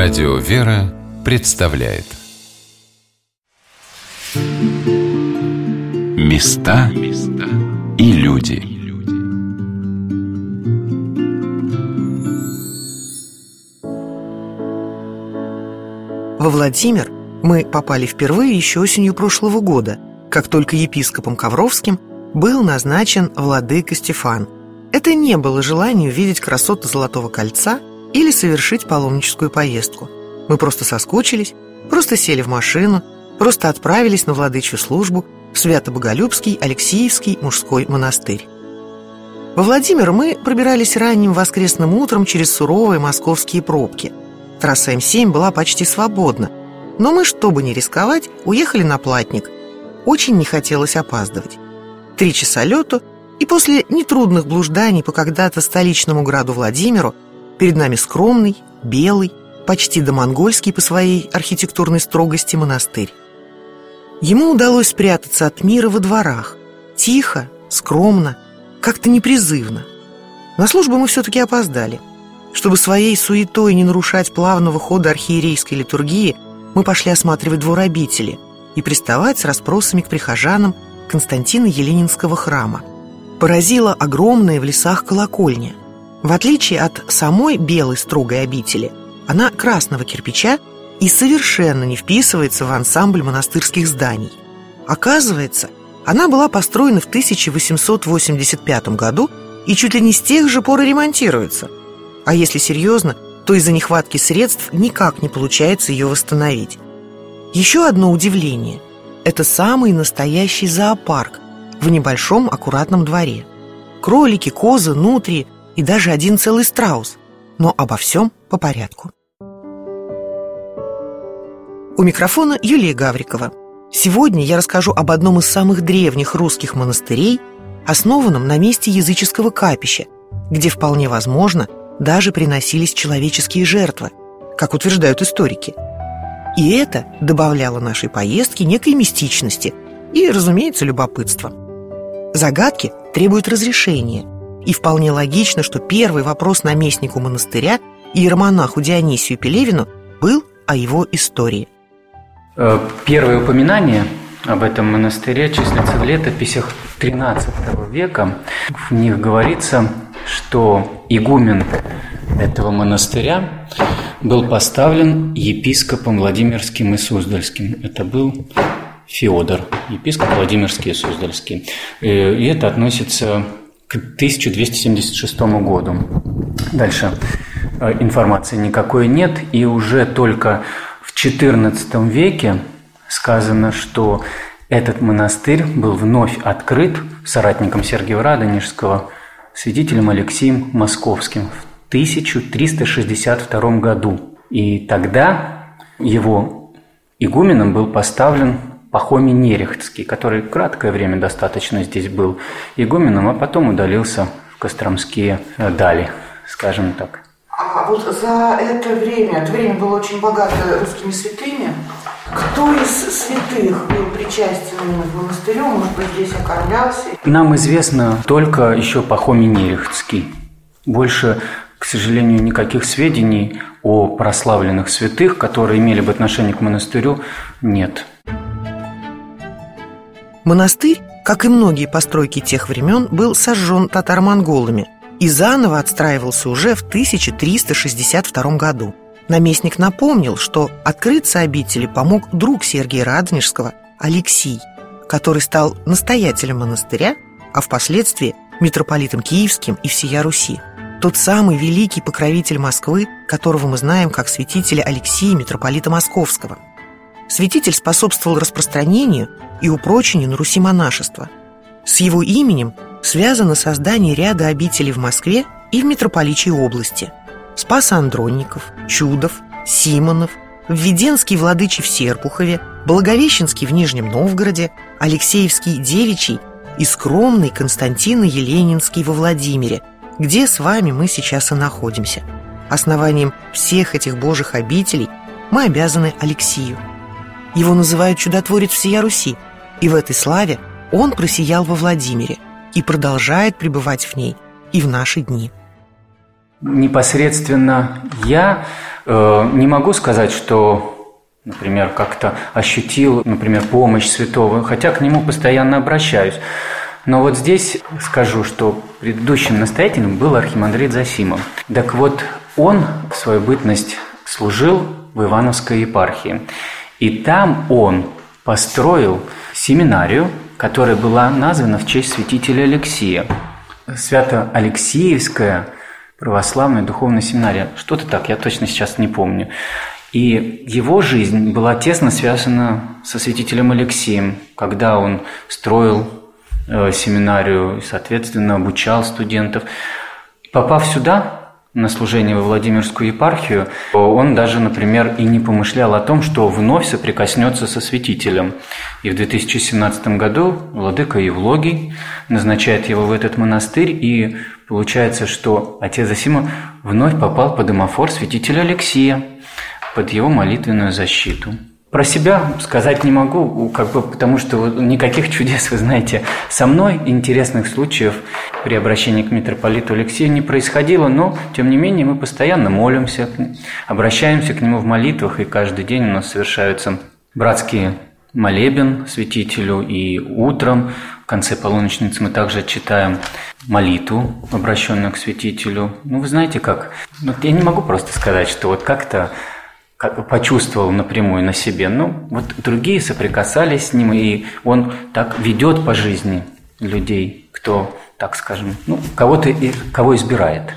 Радио «Вера» представляет Места и люди Во Владимир мы попали впервые еще осенью прошлого года, как только епископом Ковровским был назначен владыка Стефан. Это не было желание увидеть красоту Золотого кольца или совершить паломническую поездку. Мы просто соскучились, просто сели в машину, просто отправились на владычью службу в Свято-Боголюбский Алексеевский мужской монастырь. Во Владимир мы пробирались ранним воскресным утром через суровые московские пробки. Трасса М7 была почти свободна, но мы, чтобы не рисковать, уехали на платник. Очень не хотелось опаздывать. Три часа лету, и после нетрудных блужданий по когда-то столичному граду Владимиру перед нами скромный, белый, почти домонгольский по своей архитектурной строгости монастырь. Ему удалось спрятаться от мира во дворах. Тихо, скромно, как-то непризывно. На службу мы все-таки опоздали. Чтобы своей суетой не нарушать плавного хода архиерейской литургии, мы пошли осматривать двор обители и приставать с расспросами к прихожанам Константина Еленинского храма. Поразила огромная в лесах колокольня. В отличие от самой белой строгой обители, она красного кирпича и совершенно не вписывается в ансамбль монастырских зданий. Оказывается, она была построена в 1885 году и чуть ли не с тех же пор и ремонтируется. А если серьезно, то из-за нехватки средств никак не получается ее восстановить. Еще одно удивление – это самый настоящий зоопарк в небольшом аккуратном дворе. Кролики, козы, нутрии и даже один целый страус. Но обо всем по порядку. У микрофона Юлия Гаврикова. Сегодня я расскажу об одном из самых древних русских монастырей, основанном на месте языческого капища, где вполне возможно даже приносились человеческие жертвы, как утверждают историки. И это добавляло нашей поездке некой мистичности и, разумеется, любопытства. Загадки требуют разрешения, и вполне логично, что первый вопрос наместнику монастыря иеромонаху Дионисию Пелевину был о его истории – Э, первое упоминание об этом монастыре числится в летописях XIII века. В них говорится, что игумен этого монастыря был поставлен епископом Владимирским и Суздальским. Это был Феодор, епископ Владимирский и Суздальский. Э, и это относится к 1276 году. Дальше э, информации никакой нет, и уже только XIV веке сказано, что этот монастырь был вновь открыт соратником Сергия Радонежского, святителем Алексеем Московским в 1362 году. И тогда его игуменом был поставлен Пахомий Нерехтский, который краткое время достаточно здесь был игуменом, а потом удалился в Костромские дали, скажем так. А вот за это время, это время было очень богато русскими святыми. Кто из святых был причастен к монастырю, может быть, здесь окормлялся? Нам известно только еще Пахомий Нерехтский. Больше, к сожалению, никаких сведений о прославленных святых, которые имели бы отношение к монастырю, нет. Монастырь, как и многие постройки тех времен, был сожжен татаро-монголами – и заново отстраивался уже в 1362 году. Наместник напомнил, что открыться обители помог друг Сергия Радонежского Алексий, который стал настоятелем монастыря, а впоследствии митрополитом Киевским и всея Руси. Тот самый великий покровитель Москвы, которого мы знаем как святителя Алексия, митрополита Московского. Святитель способствовал распространению и упрочению на Руси монашества. С его именем связано создание ряда обителей в Москве и в митрополичьей области. Спас-Андронников, Чудов, Симонов, Введенский владычий в Серпухове, Благовещенский в Нижнем Новгороде, Алексеевский Девичий и скромный Константин Еленинский во Владимире, где с вами мы сейчас и находимся. Основанием всех этих божьих обителей мы обязаны Алексию. Его называют чудотворец всея Руси, и в этой славе он просиял во Владимире – и продолжает пребывать в ней и в наши дни. Непосредственно я Э, не могу сказать, что, например, как-то ощутил, например, помощь святого, хотя к нему постоянно обращаюсь. Но вот здесь скажу, что предыдущим настоятелем был архимандрит Засимов. Так вот, он в свою бытность служил в Ивановской епархии. И там он построил семинарию, которая была названа в честь святителя Алексия. Свято-Алексеевская православная духовная семинария. Что-то так, я точно сейчас не помню. И его жизнь была тесно связана со святителем Алексеем, когда он строил э, семинарию и, соответственно, обучал студентов. Попав сюда, на служение во Владимирскую епархию, он даже, например, и не помышлял о том, что вновь соприкоснется со святителем. И в 2017 году владыка Евлогий назначает его в этот монастырь, и получается, что отец Засима вновь попал под домофор святителя Алексия, под его молитвенную защиту. Про себя сказать не могу, как бы, потому что никаких чудес, вы знаете, со мной интересных случаев при обращении к митрополиту Алексею не происходило, но, тем не менее, мы постоянно молимся, обращаемся к нему в молитвах, и каждый день у нас совершаются братские молебен святителю, и утром, в конце полуночницы, мы также читаем молитву, обращенную к святителю. Ну, вы знаете как? Вот я не могу просто сказать, что вот как-то как почувствовал напрямую на себе. Ну, вот другие соприкасались с ним, и он так ведет по жизни людей, кто, так скажем, ну, кого-то кого избирает.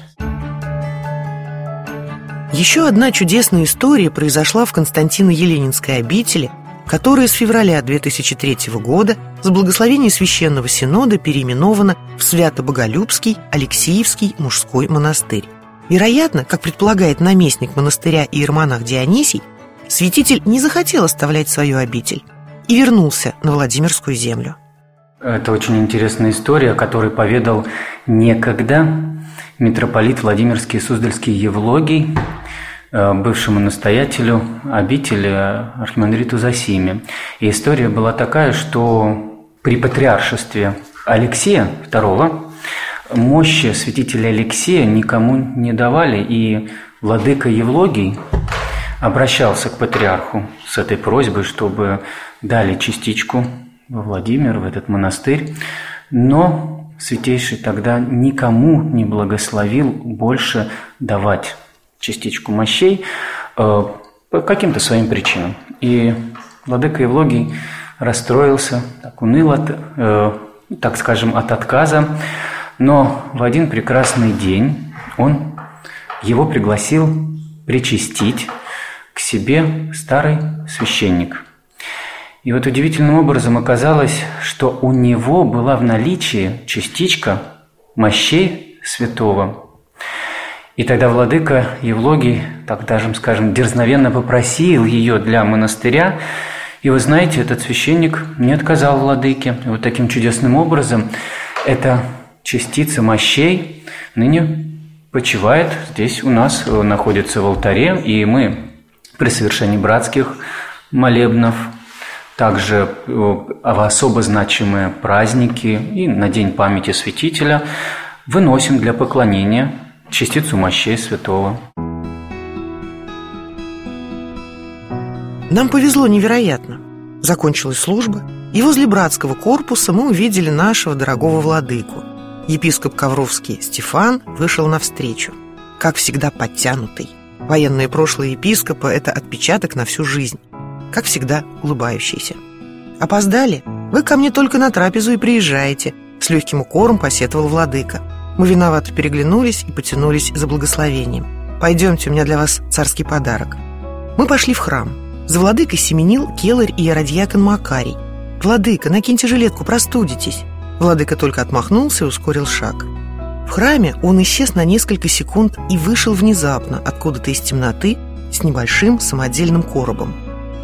Еще одна чудесная история произошла в Константино-Еленинской обители, которая с февраля 2003 года с благословения Священного Синода переименована в Свято-Боголюбский Алексеевский мужской монастырь. Вероятно, как предполагает наместник монастыря и иеромонах Дионисий, святитель не захотел оставлять свою обитель и вернулся на Владимирскую землю. Это очень интересная история, которую поведал некогда митрополит Владимирский Суздальский Евлогий, э, бывшему настоятелю обители архимандриту Засиме. И история была такая, что при патриаршестве Алексея II мощи святителя Алексея никому не давали, и владыка Евлогий обращался к патриарху с этой просьбой, чтобы дали частичку во Владимир, в этот монастырь, но святейший тогда никому не благословил больше давать частичку мощей э, по каким-то своим причинам. И владыка Евлогий расстроился, так уныл от, э, так скажем, от отказа, но в один прекрасный день он его пригласил причастить к себе старый священник. И вот удивительным образом оказалось, что у него была в наличии частичка мощей святого. И тогда владыка Евлогий, так даже, скажем, дерзновенно попросил ее для монастыря, и вы знаете, этот священник не отказал владыке. И вот таким чудесным образом это частица мощей ныне почивает здесь у нас, э, находится в алтаре, и мы при совершении братских молебнов, также э, особо значимые праздники и на День памяти святителя выносим для поклонения частицу мощей святого. Нам повезло невероятно. Закончилась служба, и возле братского корпуса мы увидели нашего дорогого владыку – Епископ Ковровский Стефан вышел навстречу, как всегда подтянутый. Военное прошлое епископа – это отпечаток на всю жизнь, как всегда улыбающийся. «Опоздали? Вы ко мне только на трапезу и приезжаете», – с легким укором посетовал владыка. Мы виновато переглянулись и потянулись за благословением. «Пойдемте, у меня для вас царский подарок». Мы пошли в храм. За владыкой семенил келарь и радиакон Макарий. «Владыка, накиньте жилетку, простудитесь». Владыка только отмахнулся и ускорил шаг. В храме он исчез на несколько секунд и вышел внезапно, откуда-то из темноты, с небольшим самодельным коробом.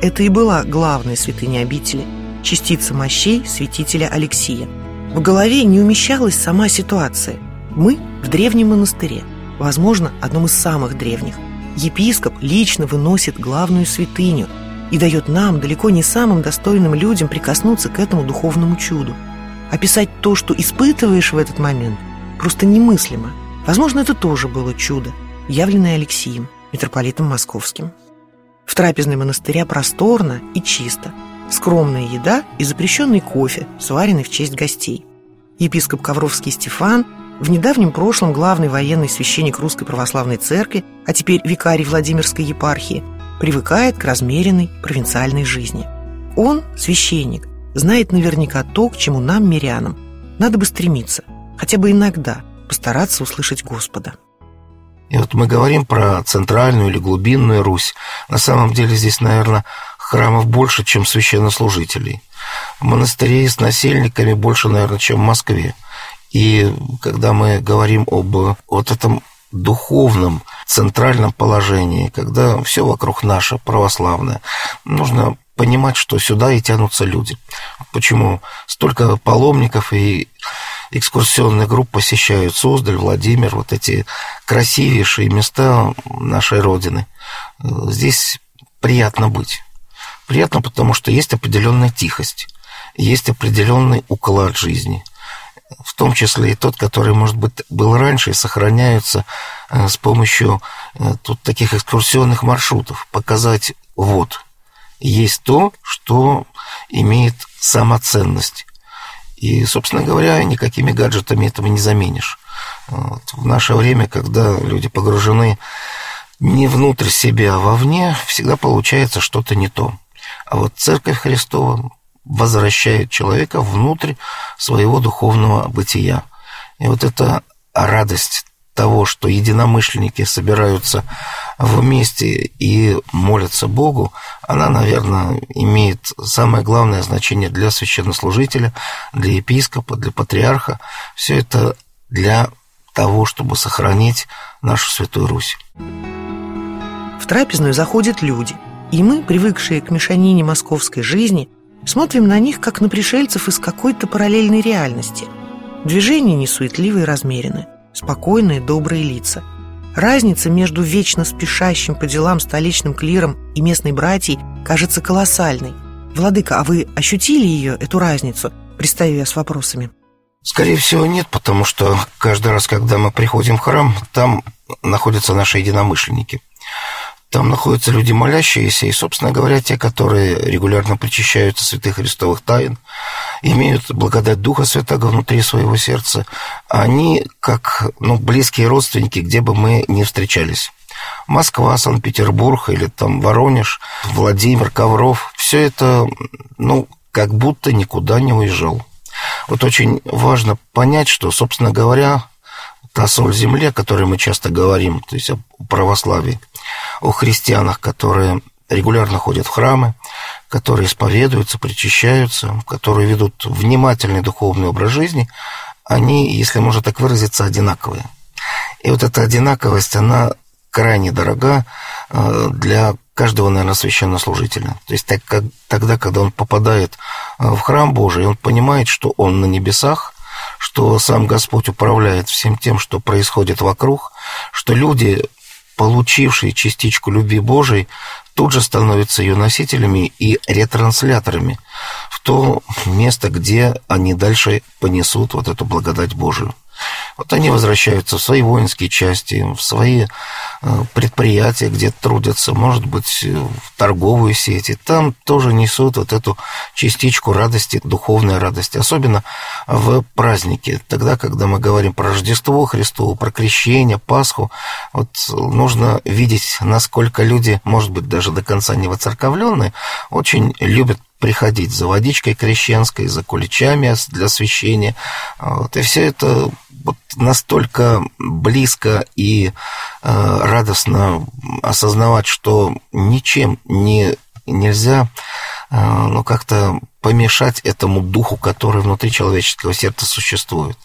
Это и была главная святыня обители – частица мощей святителя Алексия. В голове не умещалась сама ситуация. Мы в древнем монастыре, возможно, одном из самых древних. Епископ лично выносит главную святыню и дает нам, далеко не самым достойным людям, прикоснуться к этому духовному чуду – Описать то, что испытываешь в этот момент, просто немыслимо. Возможно, это тоже было чудо, явленное Алексием. митрополитом Московским. В трапезной монастыря просторно и чисто. Скромная еда и запрещенный кофе, сваренный в честь гостей. Епископ Ковровский Стефан, в недавнем прошлом главный военный священник Русской Православной Церкви, а теперь викарий Владимирской епархии, привыкает к размеренной провинциальной жизни. Он, священник, знает наверняка то, к чему нам, мирянам, надо бы стремиться, хотя бы иногда постараться услышать Господа. И вот мы говорим про центральную или глубинную Русь. На самом деле здесь, наверное, храмов больше, чем священнослужителей. В монастыре с насельниками больше, наверное, чем в Москве. И когда мы говорим об вот этом духовном центральном положении, когда все вокруг наше православное, нужно понимать, что сюда и тянутся люди. Почему столько паломников и экскурсионных групп посещают Суздаль, Владимир, вот эти красивейшие места нашей Родины. Здесь приятно быть. Приятно, потому что есть определенная тихость, есть определенный уклад жизни – в том числе и тот, который, может быть, был раньше, и сохраняются э, с помощью э, тут таких экскурсионных маршрутов. Показать вот, есть то, что имеет самоценность. И, собственно говоря, никакими гаджетами этого не заменишь. Вот. В наше время, когда люди погружены не внутрь себя, а вовне, всегда получается что-то не то. А вот Церковь Христова возвращает человека внутрь своего духовного бытия. И вот эта радость того, что единомышленники собираются вместе и молятся Богу, она, наверное, имеет самое главное значение для священнослужителя, для епископа, для патриарха. Все это для того, чтобы сохранить нашу Святую Русь. В трапезную заходят люди, и мы, привыкшие к мешанине московской жизни, смотрим на них, как на пришельцев из какой-то параллельной реальности. Движения несуетливые и размерены – спокойные, добрые лица. Разница между вечно спешащим по делам столичным клиром и местной братьей кажется колоссальной. Владыка, а вы ощутили ее, эту разницу, приставив с вопросами? Скорее всего, нет, потому что каждый раз, когда мы приходим в храм, там находятся наши единомышленники. Там находятся люди молящиеся, и, собственно говоря, те, которые регулярно причащаются святых христовых тайн, имеют благодать Духа Святого внутри своего сердца. Они как ну, близкие родственники, где бы мы ни встречались. Москва, Санкт-Петербург или там Воронеж, Владимир, Ковров, все это, ну, как будто никуда не уезжал. Вот очень важно понять, что, собственно говоря, та соль земли, о которой мы часто говорим, то есть о православии, о христианах, которые регулярно ходят в храмы, которые исповедуются, причащаются, которые ведут внимательный духовный образ жизни, они, если можно так выразиться, одинаковые. И вот эта одинаковость, она крайне дорога э, для каждого, наверное, священнослужителя. То есть так, как, тогда, когда он попадает э, в храм Божий, он понимает, что он на небесах, что сам Господь управляет всем тем, что происходит вокруг, что люди, получившие частичку любви Божией, тут же становятся ее носителями и ретрансляторами в то место, где они дальше понесут вот эту благодать Божию. Вот они возвращаются в свои воинские части, в свои э, предприятия, где трудятся, может быть, в торговые сети. Там тоже несут вот эту частичку радости, духовной радости. Особенно в праздники. Тогда, когда мы говорим про Рождество Христово, про крещение, Пасху, вот нужно видеть, насколько люди, может быть, даже до конца не воцерковленные, очень любят приходить за водичкой крещенской, за куличами для освящения. Вот, и все это вот настолько близко и э, радостно осознавать, что ничем не, нельзя э, ну, как-то помешать этому духу, который внутри человеческого сердца существует.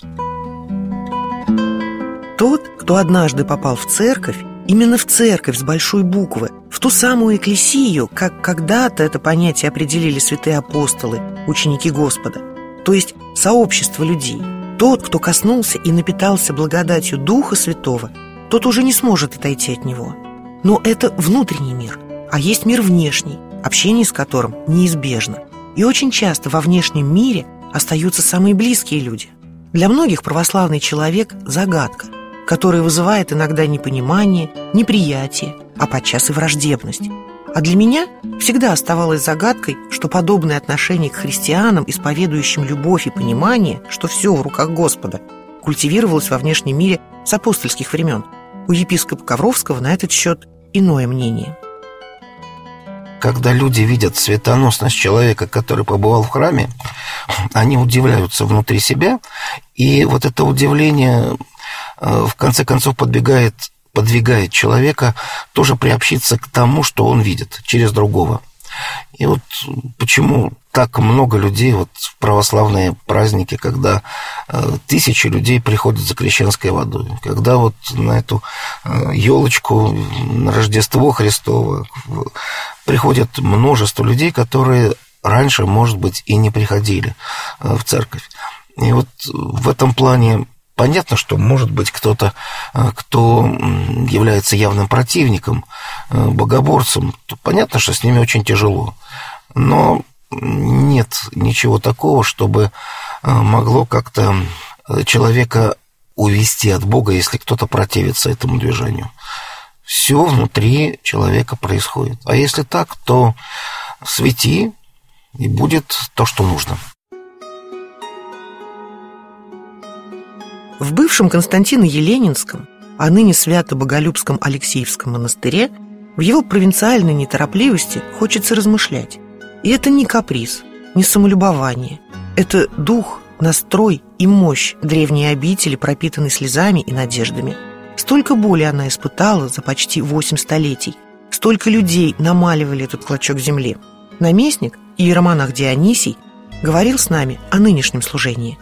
Тот, кто однажды попал в церковь, именно в церковь с большой буквы, в ту самую экклесию, как когда-то это понятие определили святые апостолы, ученики Господа, то есть сообщество людей – тот, кто коснулся и напитался благодатью Духа Святого, тот уже не сможет отойти от него. Но это внутренний мир, а есть мир внешний, общение с которым неизбежно. И очень часто во внешнем мире остаются самые близкие люди. Для многих православный человек – загадка, которая вызывает иногда непонимание, неприятие, а подчас и враждебность. А для меня всегда оставалось загадкой, что подобное отношение к христианам, исповедующим любовь и понимание, что все в руках Господа, культивировалось во внешнем мире с апостольских времен. У епископа Ковровского на этот счет иное мнение. Когда люди видят светоносность человека, который побывал в храме, они удивляются внутри себя, и вот это удивление в конце концов подбегает подвигает человека тоже приобщиться к тому, что он видит через другого. И вот почему так много людей вот в православные праздники, когда э, тысячи людей приходят за крещенской водой, когда вот на эту э, елочку на Рождество Христово приходят множество людей, которые раньше, может быть, и не приходили э, в церковь. И вот в этом плане Понятно, что может быть кто-то, э, кто является явным противником, э, богоборцем, то понятно, что с ними очень тяжело. Но нет ничего такого, чтобы э, могло как-то человека увести от Бога, если кто-то противится этому движению. Все внутри человека происходит. А если так, то свети, и будет то, что нужно. В бывшем Константино-Еленинском, а ныне Свято-Боголюбском Алексеевском монастыре в его провинциальной неторопливости хочется размышлять. И это не каприз, не самолюбование. Это дух, настрой и мощь древней обители, пропитанной слезами и надеждами. Столько боли она испытала за почти восемь столетий. Столько людей намаливали этот клочок земли. Наместник, иеромонах Дионисий, говорил с нами о нынешнем служении –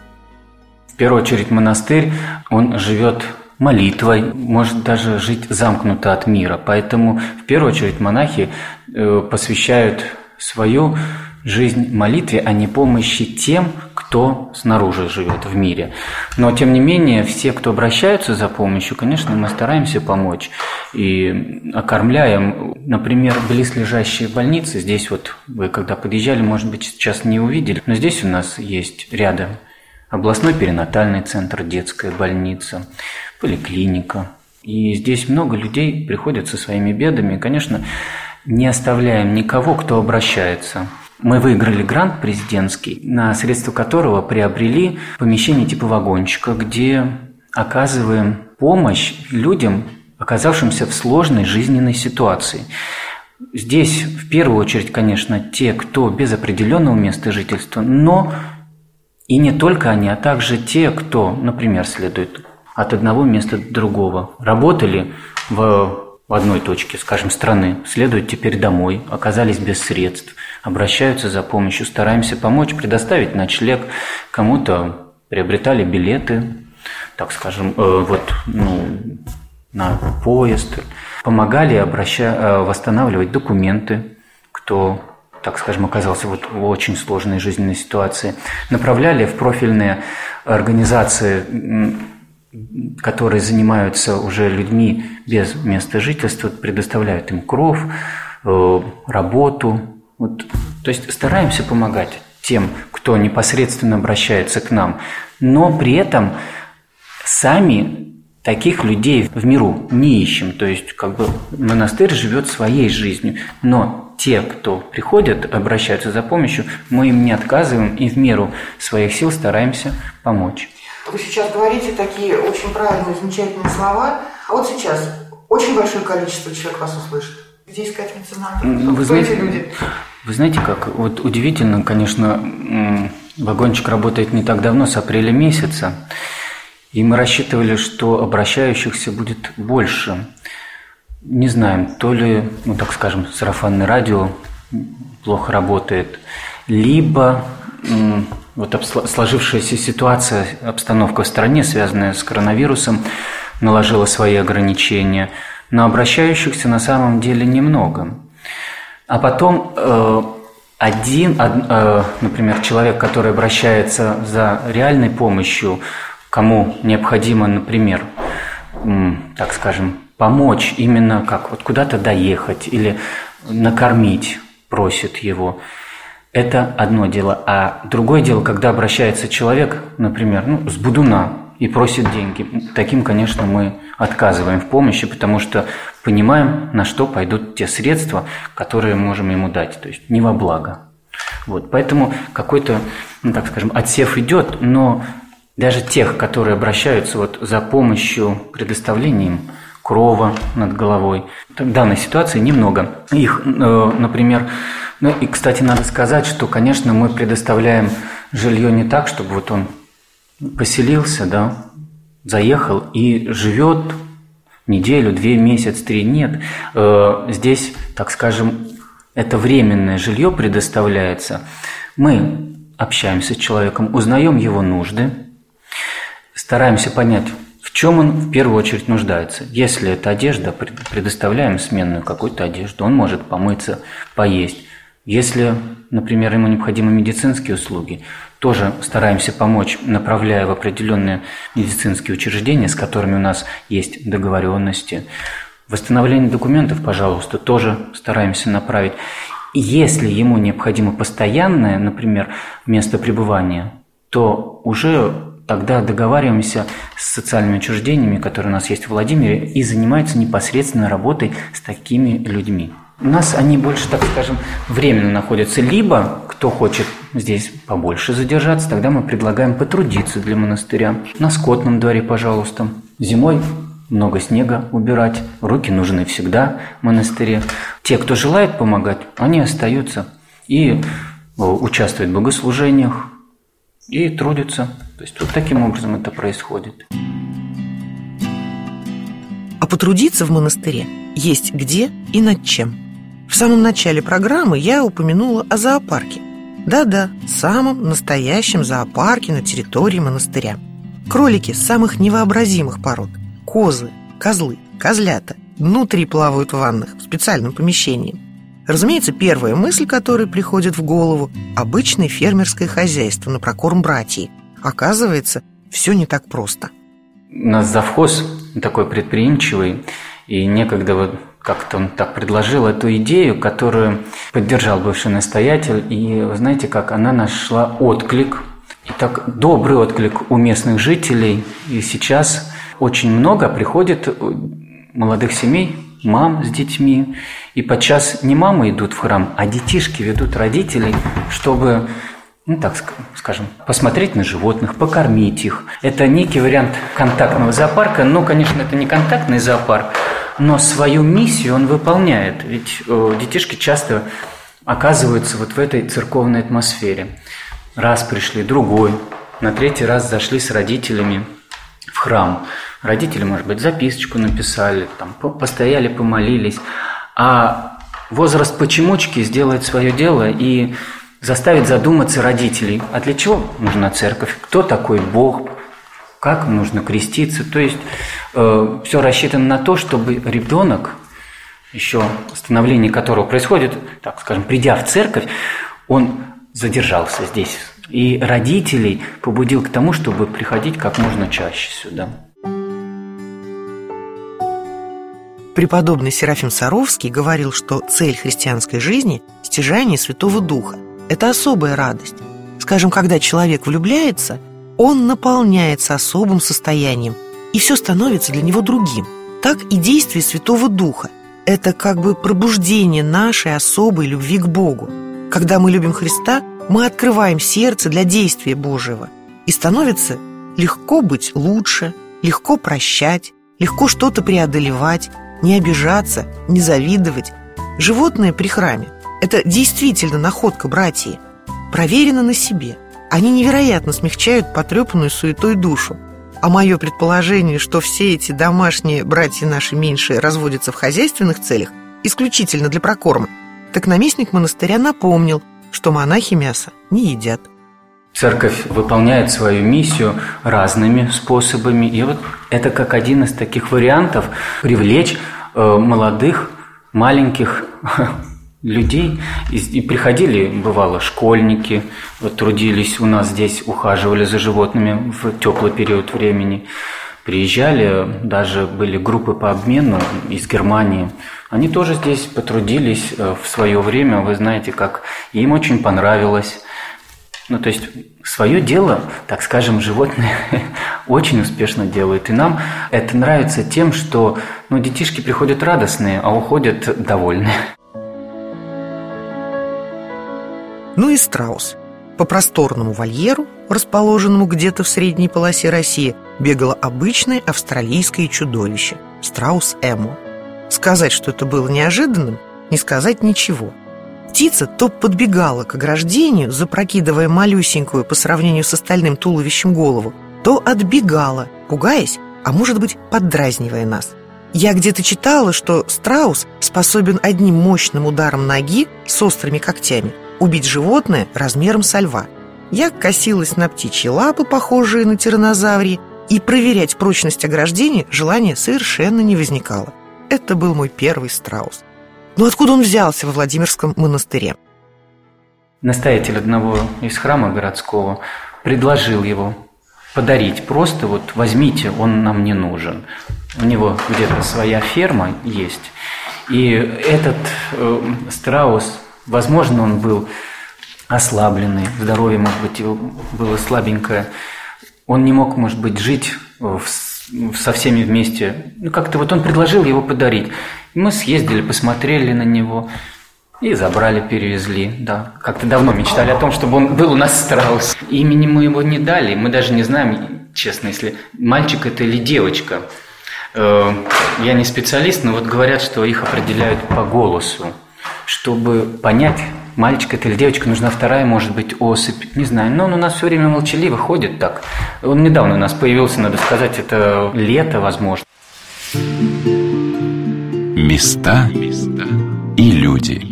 первую очередь монастырь, он живет молитвой, может даже жить замкнуто от мира. Поэтому в первую очередь монахи э, посвящают свою жизнь молитве, а не помощи тем, кто снаружи живет в мире. Но, тем не менее, все, кто обращаются за помощью, конечно, мы стараемся помочь и окормляем. Например, близлежащие больницы, здесь вот вы, когда подъезжали, может быть, сейчас не увидели, но здесь у нас есть рядом областной перинатальный центр, детская больница, поликлиника. И здесь много людей приходят со своими бедами. И, конечно, не оставляем никого, кто обращается. Мы выиграли грант президентский, на средства которого приобрели помещение типа вагончика, где оказываем помощь людям, оказавшимся в сложной жизненной ситуации. Здесь в первую очередь, конечно, те, кто без определенного места жительства, но и не только они, а также те, кто, например, следует от одного места до другого, работали в, в одной точке, скажем, страны, следуют теперь домой, оказались без средств, обращаются за помощью, стараемся помочь, предоставить ночлег, кому-то приобретали билеты, так скажем, э, вот, ну, на поезд, помогали обраща... Э, восстанавливать документы, кто так скажем, оказался вот в очень сложной жизненной ситуации, направляли в профильные организации, которые занимаются уже людьми без места жительства, предоставляют им кров, э, работу. Вот. То есть стараемся помогать тем, кто непосредственно обращается к нам, но при этом сами таких людей в миру не ищем. То есть как бы монастырь живет своей жизнью, но те, кто приходят, обращаются за помощью, мы им не отказываем и в меру своих сил стараемся помочь. Вы сейчас говорите такие очень правильные, замечательные слова. А вот сейчас очень большое количество человек вас услышит. Где искать меценатов? Вы знаете, люди? Вы знаете как? Вот удивительно, конечно, вагончик работает не так давно, с апреля месяца. И мы рассчитывали, что обращающихся будет больше не знаем, то ли, ну так скажем, сарафанное радио плохо работает, либо вот сложившаяся ситуация, обстановка в стране, связанная с коронавирусом, наложила свои ограничения, но обращающихся на самом деле немного. А потом э, один, э, например, человек, который обращается за реальной помощью, кому необходимо, например, так скажем, помочь именно как вот куда-то доехать или накормить просит его. Это одно дело. А другое дело, когда обращается человек, например, ну, с будуна и просит деньги. Таким, конечно, мы отказываем в помощи, потому что понимаем, на что пойдут те средства, которые можем ему дать, то есть не во благо. Вот, поэтому какой-то, ну, так скажем, отсев идет, но даже тех, которые обращаются вот за помощью, предоставлением крова над головой. В данной ситуации немного. Их, э, например, ну и, кстати, надо сказать, что, конечно, мы предоставляем жилье не так, чтобы вот он поселился, да, заехал и живет неделю, две, месяц, три. Нет, э, здесь, так скажем, это временное жилье предоставляется. Мы общаемся с человеком, узнаем его нужды, стараемся понять, чем он в первую очередь нуждается. Если это одежда, предоставляем сменную какую-то одежду, он может помыться, поесть. Если, например, ему необходимы медицинские услуги, тоже стараемся помочь, направляя в определенные медицинские учреждения, с которыми у нас есть договоренности. Восстановление документов, пожалуйста, тоже стараемся направить. Если ему необходимо постоянное, например, место пребывания, то уже тогда договариваемся с социальными учреждениями, которые у нас есть в Владимире, и занимаются непосредственно работой с такими людьми. У нас они больше, так скажем, временно находятся. Либо, кто хочет здесь побольше задержаться, тогда мы предлагаем потрудиться для монастыря. На скотном дворе, пожалуйста. Зимой много снега убирать, руки нужны всегда в монастыре. Те, кто желает помогать, они остаются и э, участвуют в богослужениях и трудятся. То есть вот таким образом это происходит. А потрудиться в монастыре есть где и над чем – в самом начале программы я упомянула о зоопарке. Да-да, самом настоящем зоопарке на территории монастыря. Кролики самых невообразимых пород. Козы, козлы, козлята. Внутри плавают в ваннах, в специальном помещении. Разумеется, первая мысль, которая приходит в голову – обычное фермерское хозяйство на прокорм братьев. Оказывается, все не так просто. Нас завхоз такой предприимчивый, и некогда вот как-то он так предложил эту идею, которую поддержал бывший настоятель, и вы знаете, как она нашла отклик, и так добрый отклик у местных жителей, и сейчас очень много приходит молодых семей, мам с детьми, и подчас не мамы идут в храм, а детишки ведут родителей, чтобы ну так скажем, посмотреть на животных, покормить их. Это некий вариант контактного зоопарка, но, конечно, это не контактный зоопарк, но свою миссию он выполняет. Ведь э, детишки часто оказываются вот в этой церковной атмосфере. Раз пришли, другой, на третий раз зашли с родителями в храм. Родители, может быть, записочку написали, там, постояли, помолились. А возраст почемучки сделает свое дело и заставит задуматься родителей. А для чего нужна церковь? Кто такой Бог? как нужно креститься. То есть э, все рассчитано на то, чтобы ребенок, еще становление которого происходит, так скажем, придя в церковь, он задержался здесь. И родителей побудил к тому, чтобы приходить как можно чаще сюда. Преподобный Серафим Саровский говорил, что цель христианской жизни – стяжание Святого Духа. Это особая радость. Скажем, когда человек влюбляется – он наполняется особым состоянием, и все становится для него другим. Так и действие Святого Духа – это как бы пробуждение нашей особой любви к Богу. Когда мы любим Христа, мы открываем сердце для действия Божьего, и становится легко быть лучше, легко прощать, легко что-то преодолевать, не обижаться, не завидовать. Животные при храме – это действительно находка братьев, проверено на себе – они невероятно смягчают потрепанную суетой душу. А мое предположение, что все эти домашние братья наши меньшие разводятся в хозяйственных целях, исключительно для прокорма, так наместник монастыря напомнил, что монахи мясо не едят. Церковь выполняет свою миссию разными способами. И вот это как один из таких вариантов привлечь э, молодых, маленьких людей. И, и приходили, бывало, школьники, вот трудились у нас здесь, ухаживали за животными в теплый период времени. Приезжали, даже были группы по обмену из Германии. Они тоже здесь потрудились э, в свое время, вы знаете, как им очень понравилось. Ну, то есть свое дело, так скажем, животные очень успешно делают. И нам это нравится тем, что ну, детишки приходят радостные, а уходят довольные. Ну и страус. По просторному вольеру, расположенному где-то в средней полосе России, бегало обычное австралийское чудовище – страус Эмо. Сказать, что это было неожиданным, не сказать ничего – Птица то подбегала к ограждению, запрокидывая малюсенькую по сравнению с остальным туловищем голову, то отбегала, пугаясь, а может быть, поддразнивая нас. Я где-то читала, что страус способен одним мощным ударом ноги с острыми когтями убить животное размером со льва. Я косилась на птичьи лапы, похожие на тиранозаврии, и проверять прочность ограждения желания совершенно не возникало. Это был мой первый страус. Но откуда он взялся во Владимирском монастыре? Настоятель одного из храма городского предложил его подарить. Просто вот возьмите, он нам не нужен. У него где-то своя ферма есть. И этот э, страус, возможно, он был ослабленный, здоровье, может быть, его было слабенькое. Он не мог, может быть, жить со всеми вместе. Ну, как-то вот он предложил его подарить. Мы съездили, посмотрели на него и забрали, перевезли. Да, как-то давно мечтали о том, чтобы он был у нас страус. Имени мы его не дали, мы даже не знаем, честно, если мальчик это или девочка. Э, я не специалист, но вот говорят, что их определяют по голосу. Чтобы понять, мальчик это или девочка, нужна вторая, может быть, особь. Не знаю, но он у нас все время молчаливо ходит так. Он недавно у нас появился, надо сказать, это лето, возможно. Места и люди.